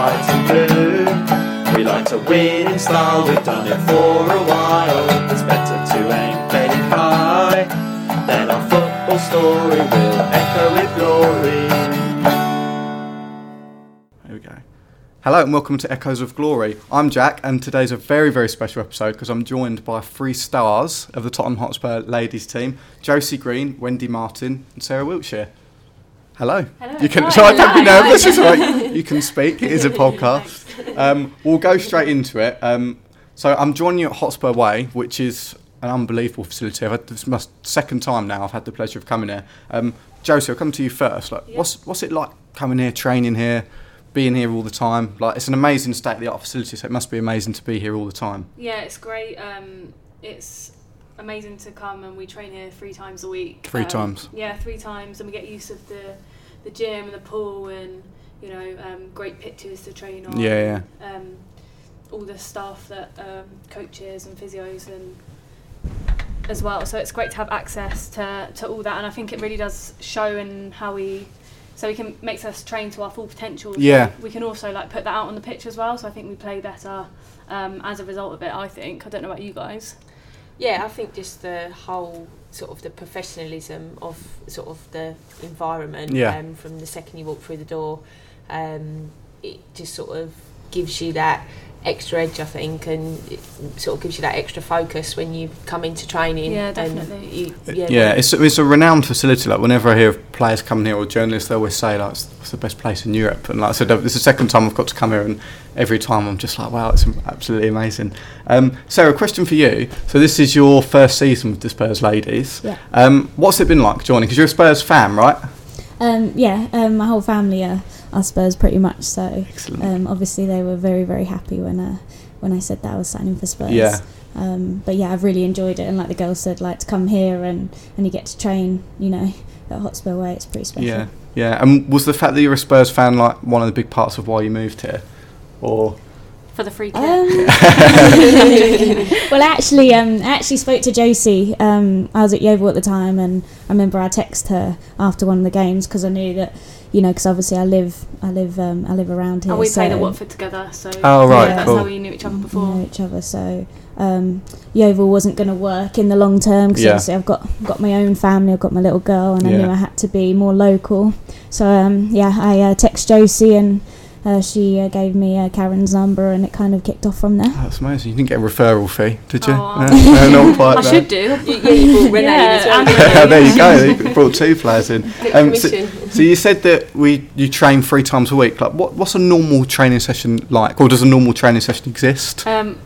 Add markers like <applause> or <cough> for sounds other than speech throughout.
white and blue. We like to win in style, we've done it for a while. It's better to aim fairly high. Then our football story will echo with glory. There we go. Hello and welcome to Echoes of Glory. I'm Jack, and today's a very, very special episode because I'm joined by three stars of the Tottenham Hotspur ladies team: Josie Green, Wendy Martin, and Sarah Wiltshire. Hello. Hello. You can. Hi. So I don't be nervous. It's right. <laughs> You can speak. It is a podcast. Um, we'll go straight into it. Um, so I'm joining you at Hotspur Way, which is an unbelievable facility. I've had this is my second time now. I've had the pleasure of coming here. Um, Josie, I'll come to you first. Like, Yeah. what's what's it like coming here, training here? being here all the time. Like it's an amazing state of the art facility, so it must be amazing to be here all the time. Yeah, it's great. Um, it's amazing to come and we train here three times a week. Three Um, times? Yeah, three times, and we get use of the the gym and the pool and you know um, great pitches to train on. Yeah, Um, all the staff that um, coaches and physios and as well. So it's great to have access to, to all that, and I think it really does show in how we. So we can makes us train to our full potential. Yeah. We can also like put that out on the pitch as well. So I think we play better um, as a result of it. I think. I don't know about you guys. Yeah, I think just the whole sort of the professionalism of sort of the environment Yeah. um, from the second you walk through the door, um, it just sort of gives you that extra edge, I think, and it sort of gives you that extra focus when you come into training. Yeah, and definitely. You, Yeah, yeah, it's it's a renowned facility. Like whenever I hear of players coming here or journalists, they always say like it's, it's the best place in Europe. And like I said, this is the second time I've got to come here, and every time I'm just like, wow, it's absolutely amazing. Um, Sarah, question for you. So this is your first season with the Spurs ladies. Yeah. Um, what's it been like joining? Because you're a Spurs fan, right? Um, yeah, um, my whole family are, are Spurs pretty much. So Excellent. um, obviously they were very very happy when uh, when I said that I was signing for Spurs. Yeah. Um, but yeah, I've really enjoyed it, and like the girls said, like to come here and and you get to train, you know, at Hotspur Way. It's pretty special. Yeah, yeah. And was the fact that you're a Spurs fan like one of the big parts of why you moved here, or For the free kick. Um, <laughs> <laughs> well, actually, um, I actually spoke to Josie. Um, I was at Yeovil at the time, and I remember I texted her after one of the games because I knew that, you know, because obviously I live, I live, um, I live around here. and we played so at Watford together. So Oh, right, yeah, that's cool. how we knew each other we before. know each other. So um, Yeovil wasn't going to work in the long term because Yeah. obviously I've got got my own family, I've got my little girl, and I Yeah. knew I had to be more local. So um, yeah, I uh, text Josie and. Uh, she uh, gave me uh, Karen's number and it kind of kicked off from there. Oh, that's amazing. You didn't get a referral fee, did you? No, no, not <laughs> quite. I no. should do. You- yeah, you brought Renee well. Yeah, didn't and you? there you go. You brought two players in. Um, so, so you said that we you train three times a week. Like, what what's a normal training session like, or does a normal training session exist? Um,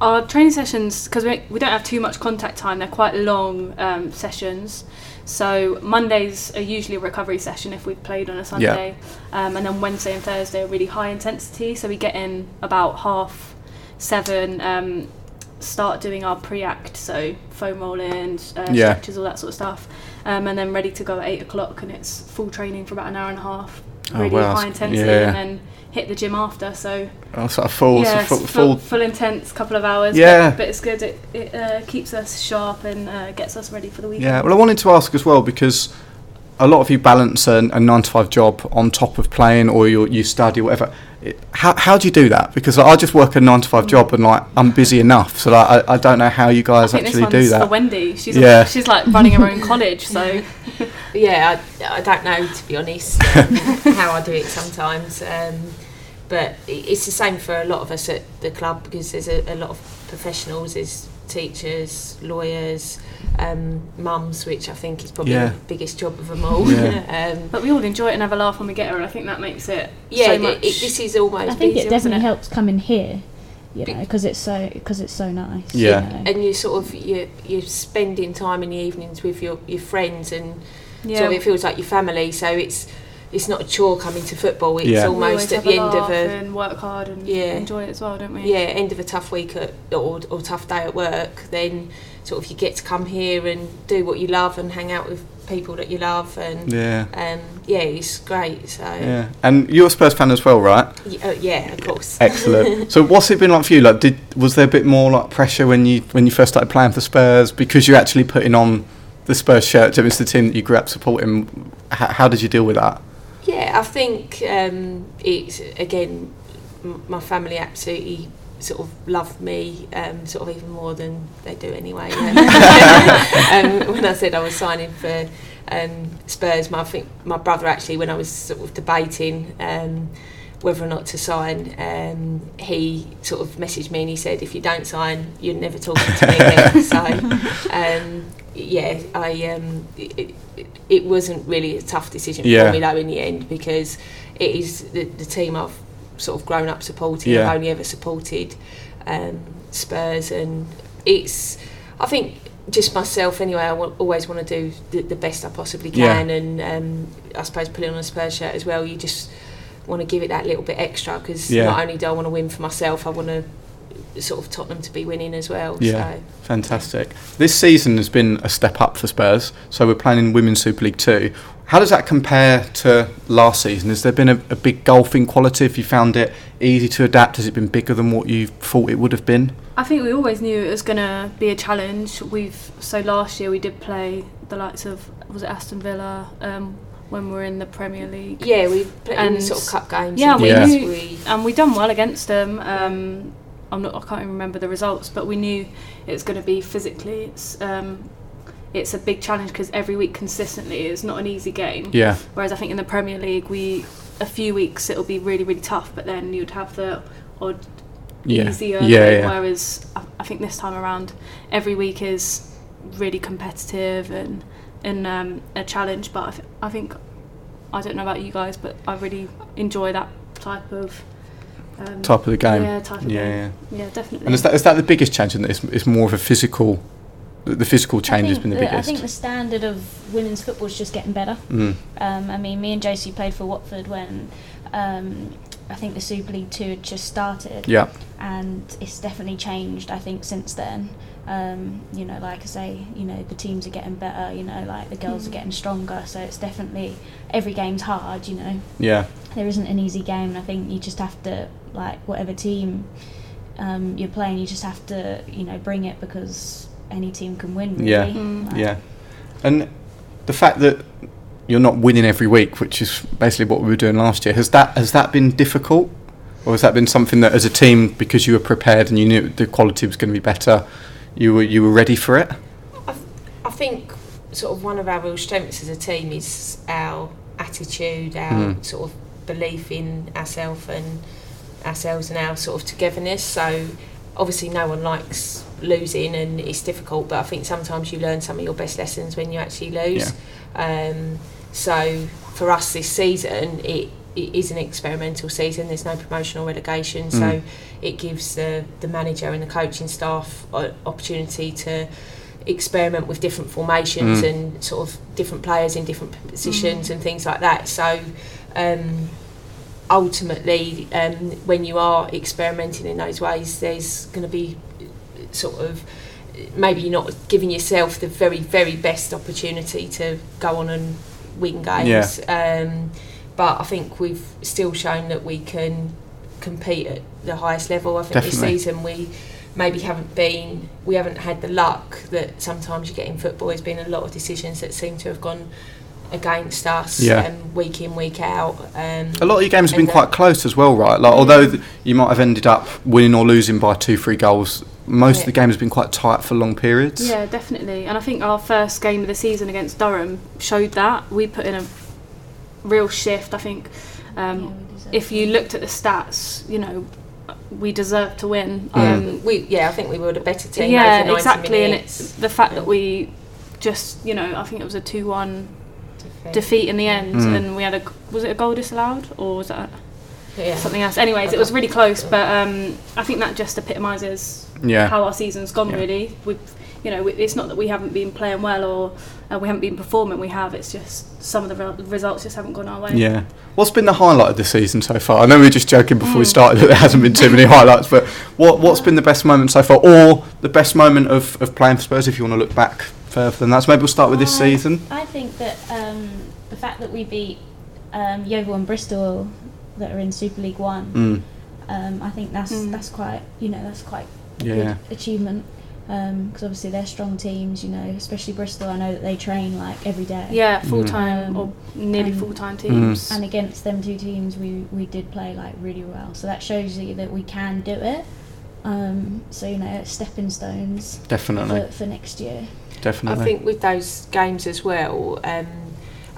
our training sessions, because we, we don't have too much contact time, they're quite long um, sessions. So Mondays are usually a recovery session if we've played on a Sunday, um, and then Wednesday and Thursday are really high intensity. So we get in about half seven, um, start doing our pre-act, so foam rolling, uh, Yeah. stretches, all that sort of stuff, um, and then ready to go at eight o'clock, and it's full training for about an hour and a half, Oh, really wow, high intensity, yeah. and then hit the gym after. So Oh, sort of full, yeah, full, full, full, full intense couple of hours. Yeah. but, but it's good. It, it uh, keeps us sharp and uh, gets us ready for the weekend. Yeah. Well, I wanted to ask as well because a lot of you balance a, a nine to five job on top of playing, or you you study, whatever. It, how how do you do that? Because I just work a nine to five job and like I'm busy enough, so like I, I don't know how you I guys think actually this do one's for. Wendy. She's Yeah. she's like running her own college, so <laughs> Yeah, I, I don't know to be honest um, <laughs> how I do it sometimes, um, but it's the same for a lot of us at the club because there's a, a lot of professionals, there's teachers, lawyers, um, mums, which I think is probably Yeah. the biggest job of them all. Yeah. <laughs> um, but we all enjoy it and have a laugh when we get her, and I think that makes it yeah, so it- much. it, this is almost I think easier, it isn't definitely helps coming here, you know, because it's so because it's so nice. Yeah. You know. and you sort of you you're spending time in the evenings with your, your friends and yeah, sort of it feels like your family so it's it's not a chore coming to football it's Yeah. almost at the a end of a and work hard and Yeah. enjoy it as well, don't we? yeah end of a tough week at, or, or tough day at work then sort of you get to come here and do what you love and hang out with people that you love and Yeah. um, yeah it's great so Yeah. And you're a Spurs fan as well, right? y- uh, yeah of course Excellent. <laughs> so what's it been like for you? Like, did was there a bit more like pressure when you when you first started playing for Spurs because you're actually putting on the Spurs shirt? It was the team that you grew up supporting. How, how did you deal with that? Yeah, I think um, it's again, m- my family absolutely sort of love me, um, sort of even more than they do anyway. <laughs> <laughs> um, when I said I was signing for um, Spurs, my I think my brother actually, when I was sort of debating. Um, whether or not to sign, um, he sort of messaged me and he said, "If you don't sign, you're never talking to me again." <laughs> so, um, yeah, I um, it, it, it wasn't really a tough decision Yeah. for me though in the end because it is the, the team I've sort of grown up supporting. Yeah. I've only ever supported um, Spurs, and it's I think just myself anyway. I wa- always want to do the, the best I possibly Yeah. can, and um, I suppose putting on a Spurs shirt as well. You just want to give it that little bit extra because Yeah. not only do I want to win for myself, I want to sort of Tottenham to be winning as well. Yeah. So. Fantastic. This season has been a step up for Spurs. So we're playing in Women's Super League 2. How does that compare to last season? Has there been a, a big gulf in quality? Have you found it easy to adapt? Has it been bigger than what you thought it would have been? I think we always knew it was going to be a challenge. We've so last year we did play the likes of was it Aston Villa um, when we were in the Premier League. Yeah, we played in And- sort of cup games. Yeah, and we things. knew- we and we done well against them. Um, I'm not, I can't even remember the results, but we knew it's going to be physically. It's um, it's a big challenge because every week consistently is not an easy game. Yeah. Whereas I think in the Premier League, we a few weeks it'll be really really tough, but then you'd have the odd Yeah. easier. Yeah, game, yeah. Whereas I, I think this time around, every week is really competitive and and um, a challenge. But I, th- I think I don't know about you guys, but I really enjoy that type of um, Type of the game. Yeah, type of yeah, game. yeah. Yeah, definitely. And is that, is that the biggest change? And it's, it's more of a physical, the the physical change has been the the- biggest. I think the standard of women's football is just getting better. Mm. Um, I mean, me and Josie played for Watford when um, I think the Super League Two had just started, Yeah. and it's definitely changed. I think since then. Um, you know, like I say, you know, the teams are getting better. You know, like the girls are Mm. getting stronger. So it's definitely every game's hard. You know, Yeah. there isn't an easy game. And I think you just have to like whatever team um, you're playing, you just have to you know bring it because any team can win. Really. Yeah. Mm. Like, Yeah. And the fact that you're not winning every week, which is basically what we were doing last year, has that has that been difficult, or has that been something that, as a team, because you were prepared and you knew the quality was going to be better, you were you were ready for it? I think sort of one of our real strengths as a team is our attitude, our Mm. sort of belief in ourselves and ourselves and our sort of togetherness. So obviously no one likes losing and it's difficult, but I think sometimes you learn some of your best lessons when you actually lose. Um, so for us this season, it, it is an experimental season. There's no promotion or relegation, so Mm. it gives the, the manager and the coaching staff an opportunity to experiment with different formations Mm. and sort of different players in different positions and things like that. So um, ultimately, um, when you are experimenting in those ways, there's going to be sort of maybe you're not giving yourself the very very best opportunity to go on and win games. Um, but I think we've still shown that we can compete at the highest level. I think Definitely. this season we maybe haven't been we haven't had the luck that sometimes you get in football. There's been a lot of decisions that seem to have gone against us Yeah. um, week in week out. Um, A lot of your games have been quite close as well, right? Like, although th- you might have ended up winning or losing by two, three goals, most of the game has been quite tight for long periods. Yeah, definitely. And I think our first game of the season against Durham showed that. We put in a real shift. I think um, we deserve if you looked at the stats, you know, we deserved to win. Mm. Um, we yeah, I think we were the better team. yeah, over 90 exactly. And it's the fact that we just, you know, I think it was a 2 1 Defeat. defeat in the end. Mm. And we had a, was it a goal disallowed or was that Yeah. something else? Anyways, it was really close, but um, I think that just epitomises Yeah. how our season's gone Yeah. really we've you know it's not that we haven't been playing well or uh, we haven't been performing we have it's just some of the re- results just haven't gone our way Yeah. What's been the highlight of the season so far? I know we were just joking before we Mm. started that there hasn't been too many highlights, but what what's been the best moment so far, or the best moment of, of playing for Spurs? If you want to look back further than that, so maybe we'll start with this I- season. I think that um, the fact that we beat um, Yeovil and Bristol that are in Super League One, Mm. um, I think that's Mm. that's quite you know that's quite a Yeah. good achievement. because obviously they're strong teams. You know, especially Bristol. I know that they train like every day. Yeah, full time Um, or nearly full time teams. And against them two teams, we we did play like really well. So that shows you that we can do it. Um, so you know, it's stepping stones Definitely, for, for next year. Definitely. I think with those games as well, um,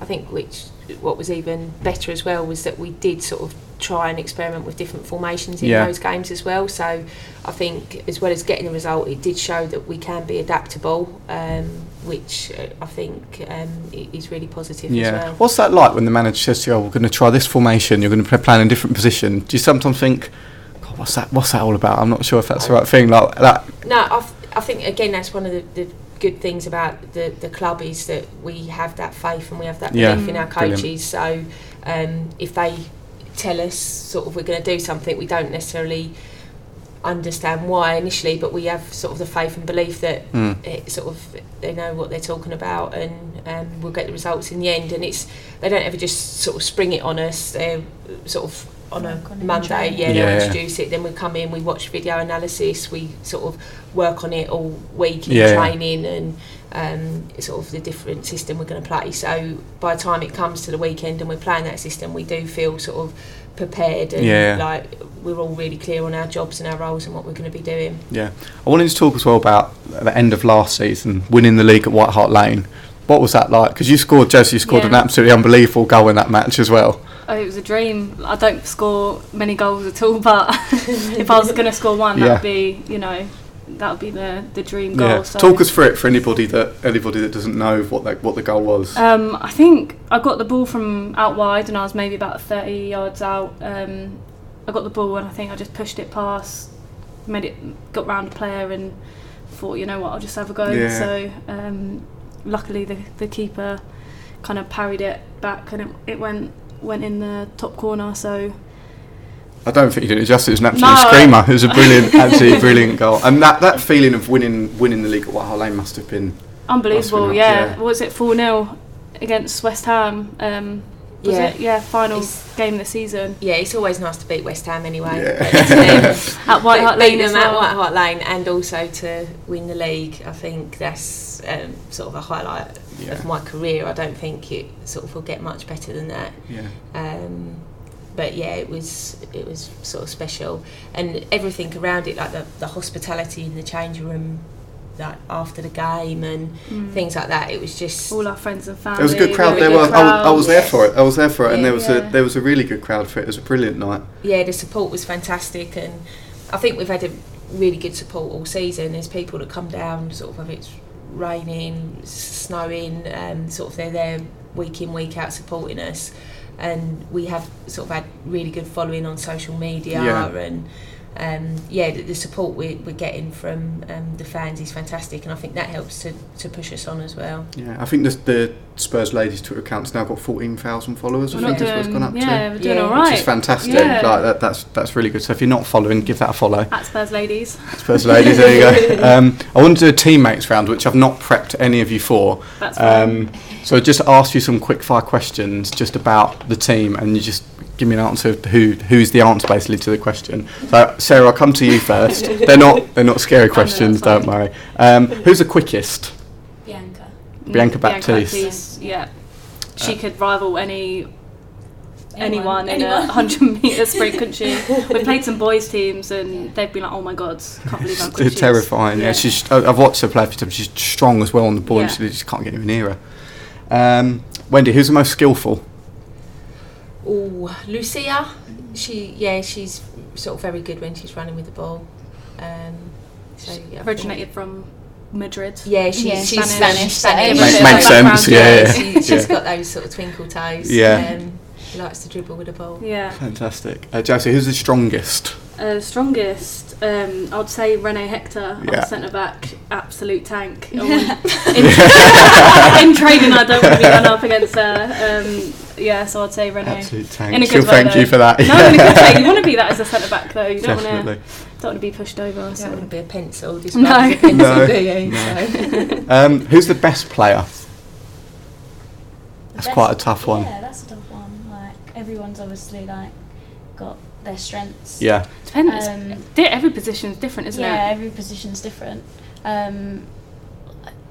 I think which what was even better as well was that we did sort of try and experiment with different formations in Yeah. those games as well. So I think as well as getting the result, it did show that we can be adaptable, um, which uh, I think um, is really positive yeah. as well. What's that like when the manager says to you, "Oh, we're going to try this formation. You're going to play in a different position"? Do you sometimes think, God, "What's that? What's that all about?" I'm not sure if that's the right thing. Like that. No, I, I think again that's one of the, the good things about the, the club is that we have that faith and we have that Yeah. belief in our Brilliant. coaches. So um, if they tell us sort of we're going to do something, we don't necessarily understand why initially, but we have sort of the faith and belief that Mm. it sort of they know what they're talking about and um, we'll get the results in the end. And it's they don't ever just sort of spring it on us. They're sort of on a on Monday, yeah, Yeah. they'll introduce it. Then we come in, we watch video analysis, we sort of work on it all week in Yeah. training and um, sort of the different system we're going to play. So by the time it comes to the weekend and we're playing that system, we do feel sort of prepared and Yeah. like we're all really clear on our jobs and our roles and what we're going to be doing. Yeah. I wanted to talk as well about the end of last season, winning the league at White Hart Lane. What was that like? Because you scored, Josie, you scored Yeah. an absolutely unbelievable goal in that match as well. Oh, it was a dream. I don't score many goals at all, <laughs> but if I was going to score one, Yeah. that'd be, you know, that would be the, the dream goal. Yeah. So. Talk us through it for anybody that anybody that doesn't know what that, what the goal was. Um, I think I got the ball from out wide, and I was maybe about 30 yards out. Um, I got the ball, and I think I just pushed it past, made it, got round a player, and thought, you know what, I'll just have a go. Yeah. So, um, luckily, the the keeper kind of parried it back, and it, it went went in the top corner. So I don't think you did it justice. It was an absolute No. screamer. It was a brilliant, <laughs> absolutely brilliant goal. And that, that feeling of winning winning the league at White Hart Lane must have been. unbelievable. Must Yeah. have been up, yeah. was it four 0 against West Ham? Um, was Yeah. it? Yeah, final It's- game of the season Yeah, it's always nice to beat West Ham anyway. Yeah. But, um, <laughs> at White Hart Lane as them at. White Hart Lane and also to win the league. I think that's um, sort of a highlight Yeah. of my career. I don't think it sort of will get much better than that. Yeah. Um, but yeah, it was it was sort of special, and everything around it, like the, the hospitality in the change room, like after the game and Mm. things like that. It was just all our friends and family. It was a good crowd. really There good was. I was, I was there for it. I was there for it, and there was a there was a really good crowd for it. It was a brilliant night. yeah, the support was fantastic, and I think we've had a really good support all season. There's people that come down, sort of, if it's raining, s- snowing, um, sort of, they're there week in, week out supporting us. And we have sort of had really good following on social media, Yeah. and um, yeah, the, the support we're, we're getting from um, the fans is fantastic, and I think that helps to, to push us on as well. Yeah, I think the, the Spurs ladies Twitter account's now got fourteen thousand followers. I We're think not is what it's doing, gone up yeah, to. we're doing Yeah. all Which is fantastic. Yeah. Like that, that's that's really good. So if you're not following, give that a follow. At Spurs ladies. Spurs ladies, there you go. <laughs> Um, I want to do a teammates round, which I've not prepped any of you for. That's fine. Um, so just ask you some quick fire questions just about the team, and you just give me an answer of who who's the answer basically to the question. So Sarah, I'll come to you first. <laughs> they're not they're not scary questions, that's don't worry. Um, who's the quickest? Bianca. Bianca Mm, Baptiste. Yeah. She Uh, could rival any anyone, Anyone. in a 100 <laughs> <laughs> metre sprint, couldn't she? We played some boys' teams and they've been like, oh my god, can't believe how They're she is. terrifying. Yeah. she's. I- I've watched her play a few times. She's strong as well on the ball. and Yeah. She just can't get anywhere near her. Um, Wendy, who's the most skillful? Oh, Lucia, she yeah, she's sort of very good when she's running with the ball. Um, so, yeah, I think- Originated from Madrid. Yeah, she's, Yeah, she's Spanish. Spanish. So Spanish. everything makes sense, yeah. She, she's Yeah. got those sort of twinkle toes. Yeah. Um, she likes to dribble with the ball. Yeah. Fantastic. Uh, Josie, who's the strongest? Uh, strongest, um, I'd say Rene Hector, Yeah. our centre back, absolute tank. <laughs> I want- in, <laughs> in training, I don't want to be run up against her. Um, yeah, so I'd say Rene. Absolute tank. In a She'll good way, thank you for that. No, in a good way. <laughs> You want to be that as a centre back, though. You don't want to Definitely. don't want to be pushed over. I don't So. want to be a pencil. <laughs> Just No. no. <laughs> a pencil, No. do you? No. So. Um, who's the best player? That's That's- quite a tough one. Yeah, that's a tough one. Like everyone's obviously like got their strengths. Yeah. Depends. Um, Di- every position's different, isn't it? yeah, it? every position's different. Um,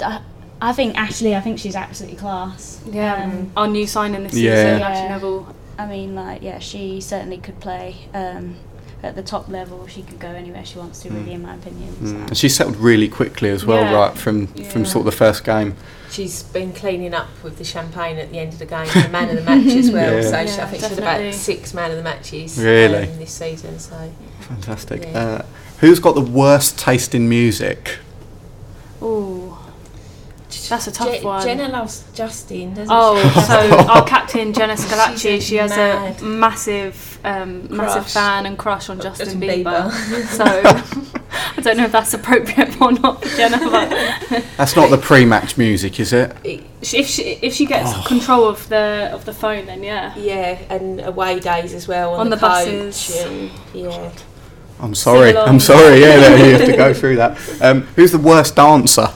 I, I think Ashleigh. I think she's absolutely class. Yeah, Um, our new signing this Yeah. season, Yeah. Ashleigh Neville. I mean, like, yeah, she certainly could play um, at the top level. She could go anywhere she wants to, really, in my opinion. Mm. So. And she settled really quickly as well, Yeah. right from from sort of the first game. She's been cleaning up with the champagne at the end of the game, the man of the match as well. <laughs> Yeah. So she, I think she's definitely. about six man of the matches Really? um, this season. So Fantastic. Yeah. Uh, who's got the worst taste in music? Oh, that's a tough Je- one. Jenna loves Justin, doesn't Oh, she? <laughs> so our captain Jenna Schillaci, she has mad. a massive, um, massive fan and crush on Justin, Justin Bieber. Bieber. <laughs> so I don't know if that's appropriate or not for Jenna, but <laughs> That's not the pre-match music, is it? It- if she if she gets Oh. control of the of the phone, then yeah. yeah, and away days as well on, On the, the coach buses. And, yeah, I'm sorry. I'm sorry. Yeah, that you have to go through that. Um, who's the worst dancer?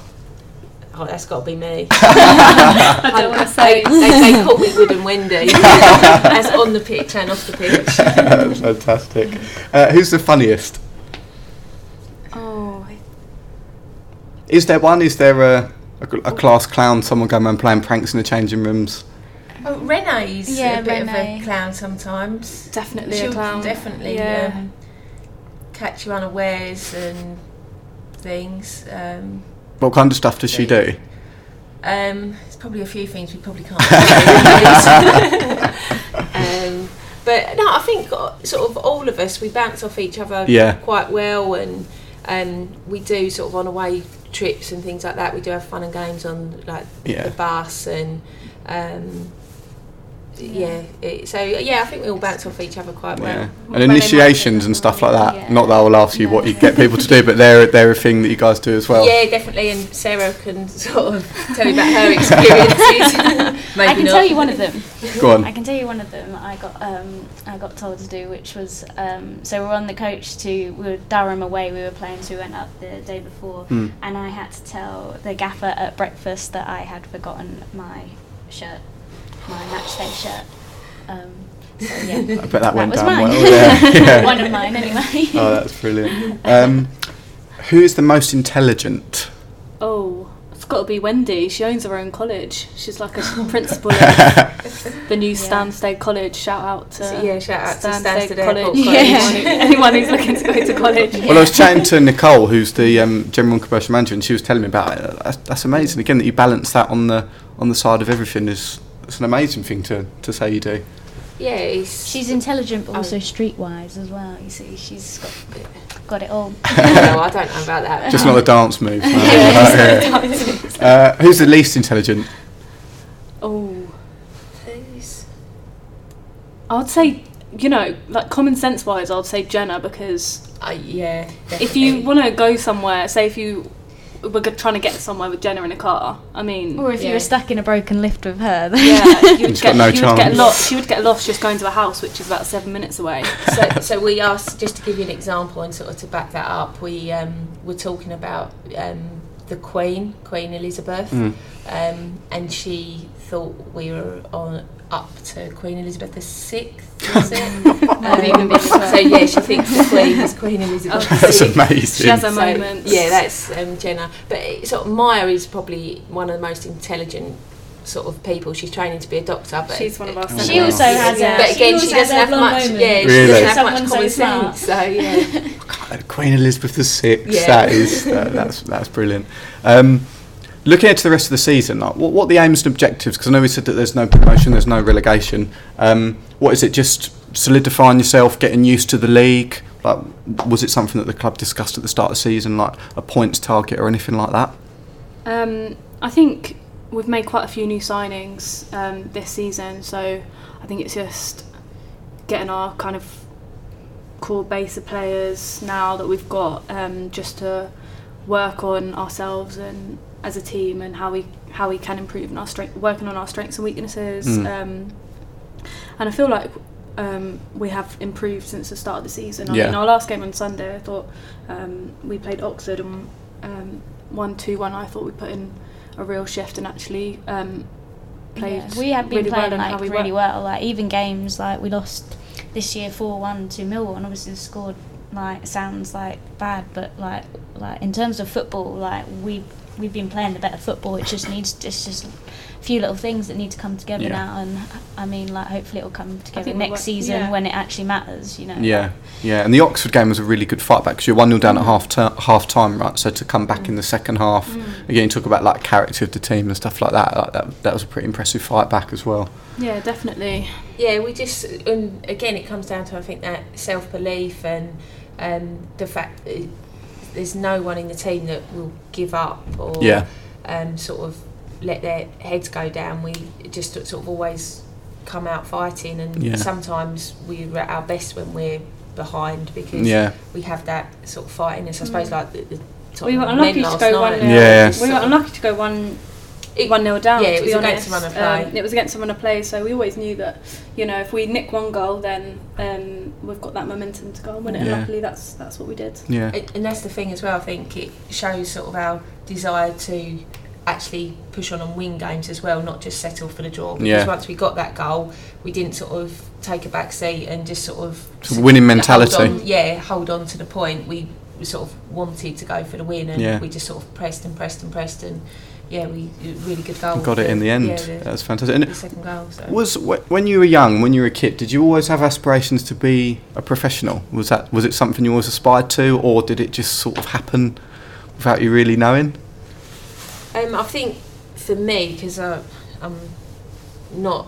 Oh, that's got to be me. <laughs> <laughs> I don't want to they, say. they, they <laughs> call me Wood and Wendy, as on the pitch and off the pitch. Fantastic. Uh, who's the funniest? Oh, Is there one? Is there a, a, a class clown? Someone going around playing pranks in the changing rooms? Oh, Renee's Yeah, a bit of a clown sometimes. definitely She'll a clown. definitely Yeah. um, catch you unawares and things. Um, What kind of stuff does she do? um, there's probably a few things we probably can't <laughs> <laughs> um, but no, I think uh, sort of all of us we bounce off each other Yeah. quite well, and um, we do sort of on away trips and things like that. We do have fun and games on like Yeah. the bus and. Um, yeah, it, so yeah, I think we all bounce off each other quite well. Yeah. And they initiations and stuff like that. Yeah. Not that I will ask you what you get people to do, but they're they're a thing that you guys do as well. Yeah, definitely, and Sarah can sort of tell you about her experiences. <laughs> Maybe I can not. tell you one of them. Go on. I can tell you one of them. I got um, I got told to do, which was um, so we're on the coach to we were Durham away. We were playing, so we went up the day before, Mm. and I had to tell the gaffer at breakfast that I had forgotten my shirt, my match day shirt. Um, so yeah, <laughs> I bet that, went was down mine. well. Yeah. <laughs> yeah. one of mine anyway. Oh, that's brilliant. Um, who is the most intelligent? Oh, it's got to be Wendy. She owns her own college. She's like a <laughs> principal of the new Stansted College. Shout out to So, yeah, shout out to Stansted Stansted College. College. Anyone, anyone who's looking to go to college. Well, I was chatting to Nicole, who's the um, general and commercial manager, and she was telling me about it. That's, that's amazing. Again, that you balance that on the on the side of everything is it's an amazing thing to, to say you do. Yeah, it's, She's intelligent, but Oh. also streetwise as well. You see, she's got got it all. <laughs> no, I don't know about that. Just not the dance moves. no. <laughs> Yeah, Yeah. Uh, who's the least intelligent? Oh, Who's- I would say, you know, like common sense wise, I would say Jenna because Uh, yeah, if you want to go somewhere, say if you were go- trying to get somewhere with Jenna in a car, I mean, Or if you were stuck in a broken lift with her. then- yeah, you <laughs> would She's got get, no you would get lost. She would get lost just going to a house, which is about seven minutes away. <laughs> so, so we asked just to give you an example and sort of to back that up. We um, were talking about um, the Queen, Queen Elizabeth, Mm. um, and she thought we were on up to Queen Elizabeth the sixth. Was it? I've even been so yeah, she thinks the Queen is Queen Elizabeth. Oh, That's amazing. She has her So, moments. Yeah, that's um, Jenna. But it, sort of Maya is probably one of the most intelligent sort of people. She's training to be a doctor, but She's one of our. Oh, She also has Yeah. a. But she again, also she doesn't have much. moment. Yeah, she Really? doesn't have Someone much so common smart. sense. So yeah. God, Queen Elizabeth VI. Yeah. That is that, that's that's brilliant. Um, looking ahead to the rest of the season, like, what what are the aims and objectives? Because I know we said that there's no promotion, there's no relegation. Um, what is it? Just solidifying yourself, getting used to the league. Like, was it something that the club discussed at the start of the season, like a points target or anything like that? Um, I think we've made quite a few new signings um, this season, so I think it's just getting our kind of core base of players now that we've got, um, just to work on ourselves and as a team and how we how we can improve and our strength, working on our strengths and weaknesses. Mm. Um, and I feel like um, we have improved since the start of the season. I Yeah. mean, our last game on Sunday, I thought um, we played Oxford and um, one two one. I thought we put in a real shift and actually um, played. Yeah, we have been really playing well like we really work. well. Like even games like we lost this year four one to Millwall, and obviously scored like sounds like bad, but like like in terms of football, like we we've been playing the better football. It just needs it's just a few little things that need to come together Yeah. now, and I mean like hopefully it'll come together think we next were- season yeah. when it actually matters. You know. Yeah, yeah, and the Oxford game was a really good fight back because you're one 0 down at Mm. half ter- half time, right? So to come back in the second half, Mm. again, you talk about like character of the team and stuff like that. Like, that that was a pretty impressive fight back as well. Yeah, definitely. Yeah, we just and again it comes down to I think that self belief and um, the fact that there's no one in the team that will give up or Yeah, um, sort of let their heads go down. We just sort of always come out fighting, and Yeah. sometimes we're at our best when we're behind because yeah, we have that sort of fighting. I suppose Mm. like the, the top We were men unlucky to go night. one 0 Yeah. We were unlucky to go one It- one 0 down. yeah, to it was honest. against a run of play. Um, it was against a run of play, so we always knew that you know if we nick one goal, then um, we've got that momentum to go and win it. And luckily, that's that's what we did. yeah, And- and that's the thing as well. I think it shows sort of our desire to actually push on and win games as well, not just settle for the draw. Because Yeah. once we got that goal, we didn't sort of take a back seat and just sort of Sort of winning hold mentality. on- yeah, hold on to the point. We, we sort of wanted to go for the win, and Yeah. we just sort of pressed and pressed and pressed, and yeah, we really good goal. got it in the end. Yeah, the, That's fantastic. And the second goal. So. Was wh- when you were young, when you were a kid, did you always have aspirations to be a professional? Was that was it something you always aspired to, or did it just sort of happen without you really knowing? Um, I think for me, because I'm not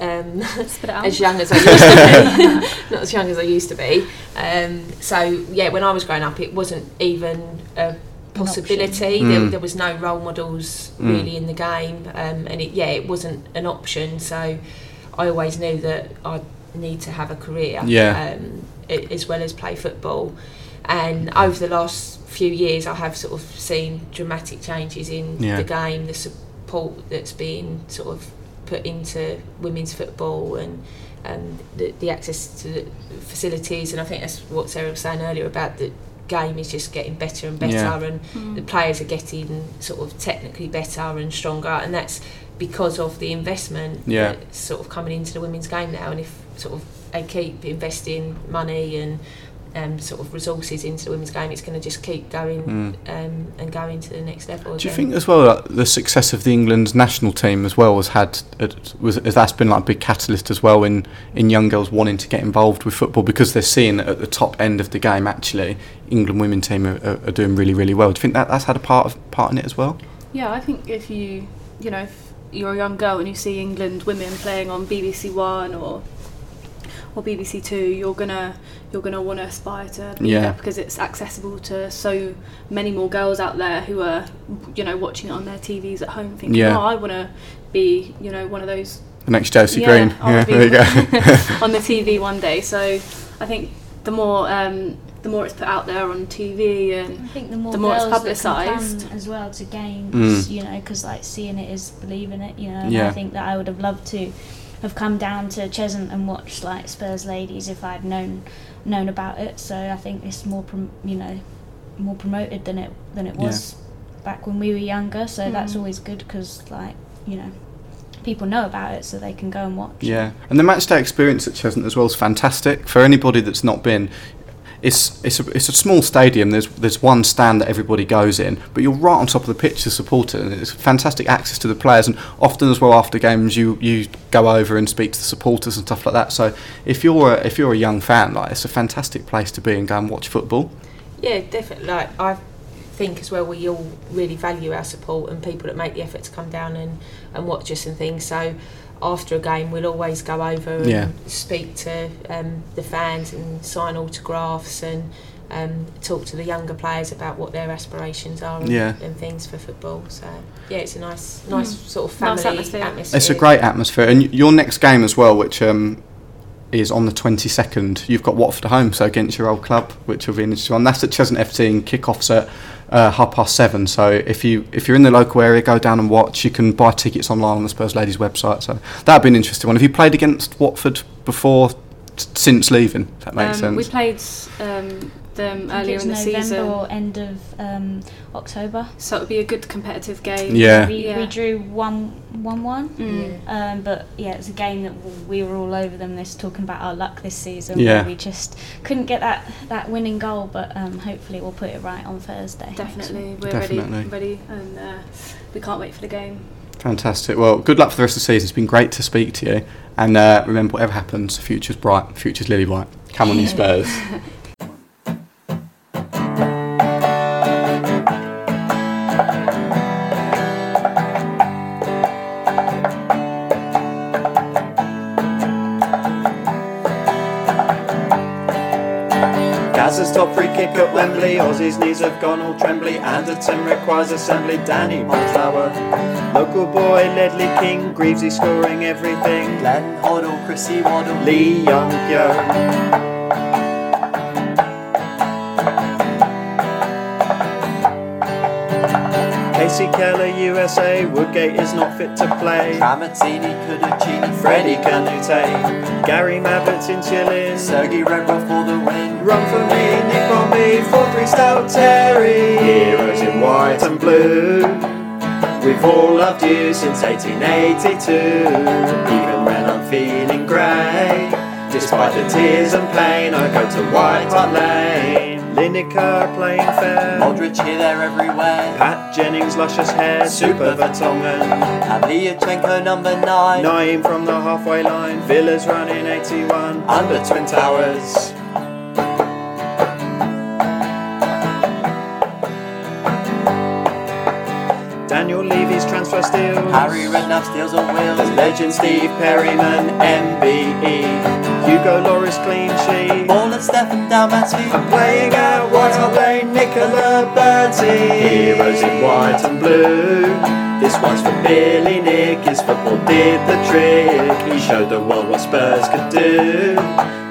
um, Spit it <laughs> out. as young as I <laughs> used to be, <laughs> not as young as I used to be. Um, so yeah, when I was growing up, it wasn't even a possibility. option. There, Mm. there was no role models Mm. really in the game, um, and it, yeah, it wasn't an option. So I always knew that I need to have a career, Yeah. um, as well as play football. And over the last few years, I have sort of seen dramatic changes in Yeah. the game, the support that's been sort of put into women's football and um, the, the access to the facilities. And I think that's what Sarah was saying earlier about the game is just getting better and better, Yeah. and Mm. the players are getting sort of technically better and stronger, and that's because of the investment Yeah. that's sort of coming into the women's game now. And if sort of they keep investing money and um, sort of resources into the women's game, it's going to just keep going Mm. um, and going to the next level. Do you think as well that the success of the England national team as well has had was has that's been like a big catalyst as well in in young girls wanting to get involved with football because they're seeing at the top end of the game actually England women team are, are, are doing really really well. Do you think that that's had a part of part in it as well? Yeah, I think if you, you know, if you're a young girl and you see England women playing on BBC One or or BBC Two, you're gonna you're gonna want to aspire to be Yeah. there because it's accessible to so many more girls out there who are, you know, watching it on their TVs at home, thinking, Yeah. "Oh, I want to be, you know, one of those The next Josie Yeah, Green. I wanna Yeah, there you go. <laughs> on the <laughs> TV one day." So I think the more um, the more it's put out there on TV and I think the more, The more it's girls that publicised. as well to games, Mm. you know, because like seeing it is believing it, you know. And Yeah. I think that I would have loved to have come down to Cheshunt and watched like Spurs ladies if I'd known known about it. So I think it's more, prom- you know, more promoted than it than it Yeah. was back when we were younger. So that's Mm. always good because like you know, people know about it, so they can go and watch. Yeah, and the matchday experience at Cheshunt as well is fantastic for anybody that's not been. It's it's a, it's a small stadium. There's there's one stand that everybody goes in, but you're right on top of the pitch to support it, and it's fantastic access to the players. And often as well after games, you you go over and speak to the supporters and stuff like that. So if you're a, if you're a young fan, like it's a fantastic place to be and go and watch football. Yeah, definitely. Like I think as well, we all really value our support and people that make the effort to come down and, and watch us and things. So after a game, we'll always go over and Yeah. speak to um, the fans and sign autographs and um, talk to the younger players about what their aspirations are and, Yeah. and things for football. So yeah, it's a nice, nice Mm. sort of Nice family atmosphere. atmosphere. It's a great atmosphere, and your next game as well, which um, is on the 22nd. You've got Watford home, so against your old club, which will be an interesting one. That's at Cheshunt FC, and kick-offs at uh, half past seven. So if you if you're in the local area, go down and watch. You can buy tickets online on the Spurs Ladies website. So that'd be an interesting one. Have you played against Watford before, t- since leaving? That makes um, we played um, them earlier it's in the November season. or end of um, October. So it'll be a good competitive game. Yeah. We, Yeah. we drew one one one. Mm. Um, but yeah, it's a game that we were all over them. This talking about our luck this season. Yeah. where we just couldn't get that, that winning goal. But um, hopefully we'll put it right on Thursday. Definitely, we're Definitely. ready, ready, and uh, we can't wait for the game. Fantastic. Well, good luck for the rest of the season. It's been great to speak to you. And uh, remember, whatever happens, the future's bright. The future's lily white. Come on, you <laughs> Spurs. <laughs> top free kick at Wembley. Ossie's knees have gone all trembly. Anderton requires assembly. Danny Montower. Local boy Ledley King. Greavesy scoring everything. Glenn Hoddle, Chrissy Waddle, Lee Young Pyo. Kasey Keller, USA. Woodgate is not fit to play. Tramatini, Kuducini, Freddie Kanouté. Gary Mabbutt in Chillin. Sergey Rebrov for the win. Run for me, Nick on me, 4-3 Stout Terry. Heroes in white and blue. We've all loved you since 1882. Even when I'm feeling grey. Despite the tears and pain, I go to White Hart Lane. Lineker playing fair. Modric here, there, everywhere. Pat Jennings, luscious hair. Super Vertonghen. And number nine. Nayim from the halfway line. Villas running 81. Under Twin Towers. Daniel Levy's transfer steals. Harry Redknapp steals on The wheels. legend Steve Perryman, MBE. Hugo Lloris clean sheet. Ball and Stefan Dalmaty. I'm playing out White Hart Lane, Nicola Bertie. Heroes in white and blue. This one's for Billy Nick. His football did the trick. He showed the world what Spurs could do.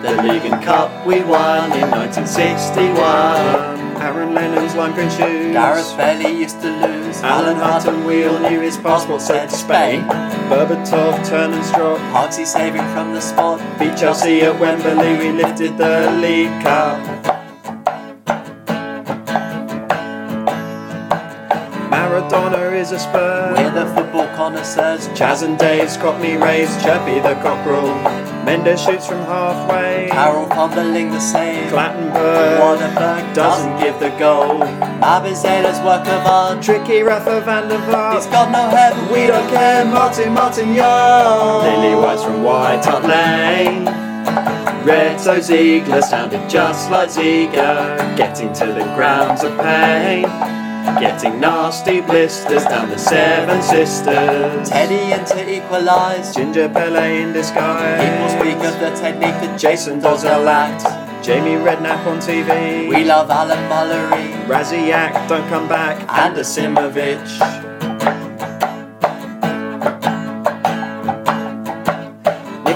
The League and Cup we won in 1961. Aaron Lennon's lime green shoes. Gareth Bailey used to lose. Alan Hutton wheel knew his passport said Spain. Berbatov, turn and strop. Hogsy saving from the spot. Beat Chelsea at Wembley, we lifted the League Cup. Is a Spur. We're the football connoisseurs. Chas and Dave, Scott me raised, Chirpy the cockerel. Mendes shoots from halfway. Carroll fumbling the save. Clattenburg Waterberg doesn't give the goal. Abizela's work of art. Tricky Rafa van der He's Vaart. got no head. We don't care, Martin Martin Young. Lily White's from White Hart Lane. Reto Ziegler sounded just like Ziegler. Getting to the grounds of pain. Getting nasty blisters down the Seven Sisters. Teddy in to equalise. Ginger Pele in disguise. People speak of the technique that Jason Dozzell act. Jamie Redknapp on TV. We love Alan Mullery. Raziak, don't come back. And Asimovic.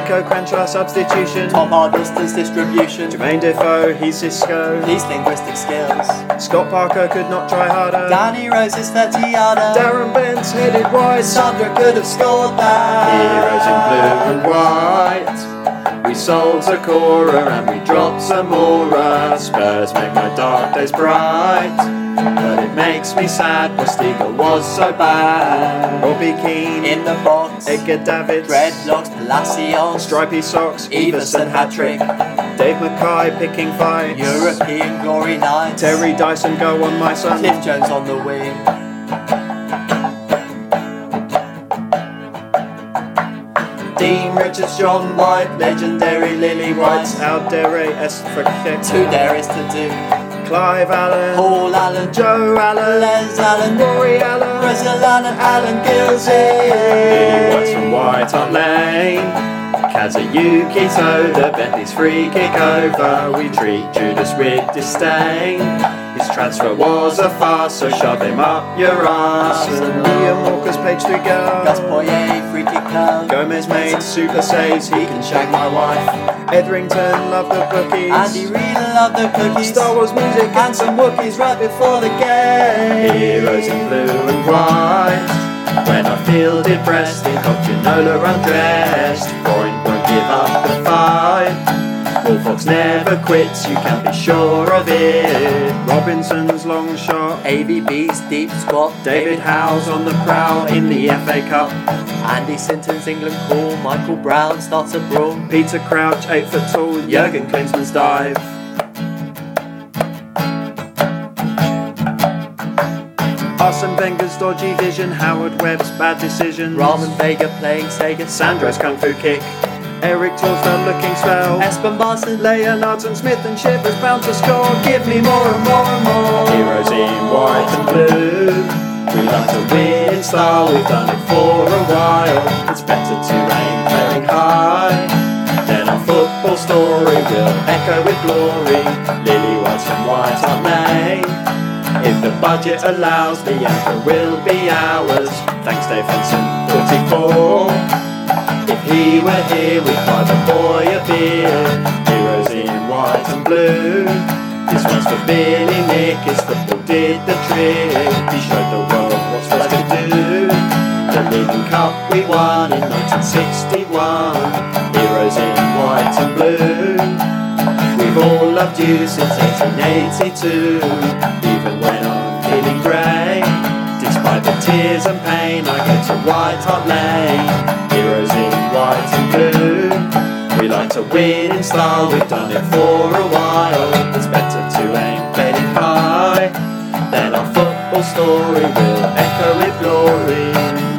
Nico Cranshaw substitution. Tom Hardwister's distribution. Jermaine Defoe, he's Cisco. These linguistic skills. Scott Parker could not try harder. Danny Rose is 30 yarder. Darren Bent's headed wide. Sandra could have scored that. Heroes in blue and white. We sold Zokora and we dropped Zamora. Spurs make my dark days bright. But it makes me sad, Postiga was so bad. Robbie Keane, In the box. Edgar Davids, Dreadlocks, Palacios. Stripy Socks, Everson hat trick. Dave Mackay picking fights. European glory nights. Terry Dyson, go on my son. Cliff Jones on the wing. Dean Richards, John White, legendary Lily White, Whites, Aldere S. Two there is to do. Clive Allen, Paul Allen. Joe Allen, Les Allen. Rory Allen, Brazil Allen. Alan Gilsey. Lily White's from White Hart Lane. Kazuyuki Toda, Bentley's free kick over. We treat Judas with disdain. His transfer was a farce, so shove him up your ass. And Liam Walker's page to Gus go. Poirier, free kick curl. Gomes made super saves, he can shag my wife. Etherington loved the bookies. Andy Reid loved the cookies. Star Wars music and some Wookiees right before the game. Heroes in blue and white. When I feel depressed, in Ginola undressed. Freud won't give up the fight. Wolfox never quits, you can be sure of it. Robinson's long shot, AVB's deep squat. David Howe's on the prowl in the FA Cup. Andy Sinton's England call. Michael Brown starts a brawl. Peter Crouch, 8 foot tall, Jurgen Klinsmann's dive. Arsene Wenger's dodgy vision, Howard Webb's bad decisions. Ramon Vega playing Sega. Sandro's kung fu kick. Eric Thorstvedt looking swell. Espen Baardsen. Leonards and Smith and Shivers bound to score. Give me more and more and more. Heroes in white and blue. We like to win in style, we've done it for a while. It's better to aim very high. Then our football story will echo with glory. Lily whites and white Hart Lane. If the budget allows, the anchor will be ours. Thanks, Dave Henson, 44. If he were here, we'd buy the boy a beer. Heroes in white and blue. This one's for Billy Nick, his football did the trick. He showed the world what's us to do. The League Cup we won in 1961. Heroes in white and blue. We've all loved you since 1882. Even when I'm feeling grey. Despite the tears and pain, I go to White Hart Lane. Heroes in white and blue. We like to win in style, we've done it for a while. It's better to aim very high. Then our football story will echo with glory.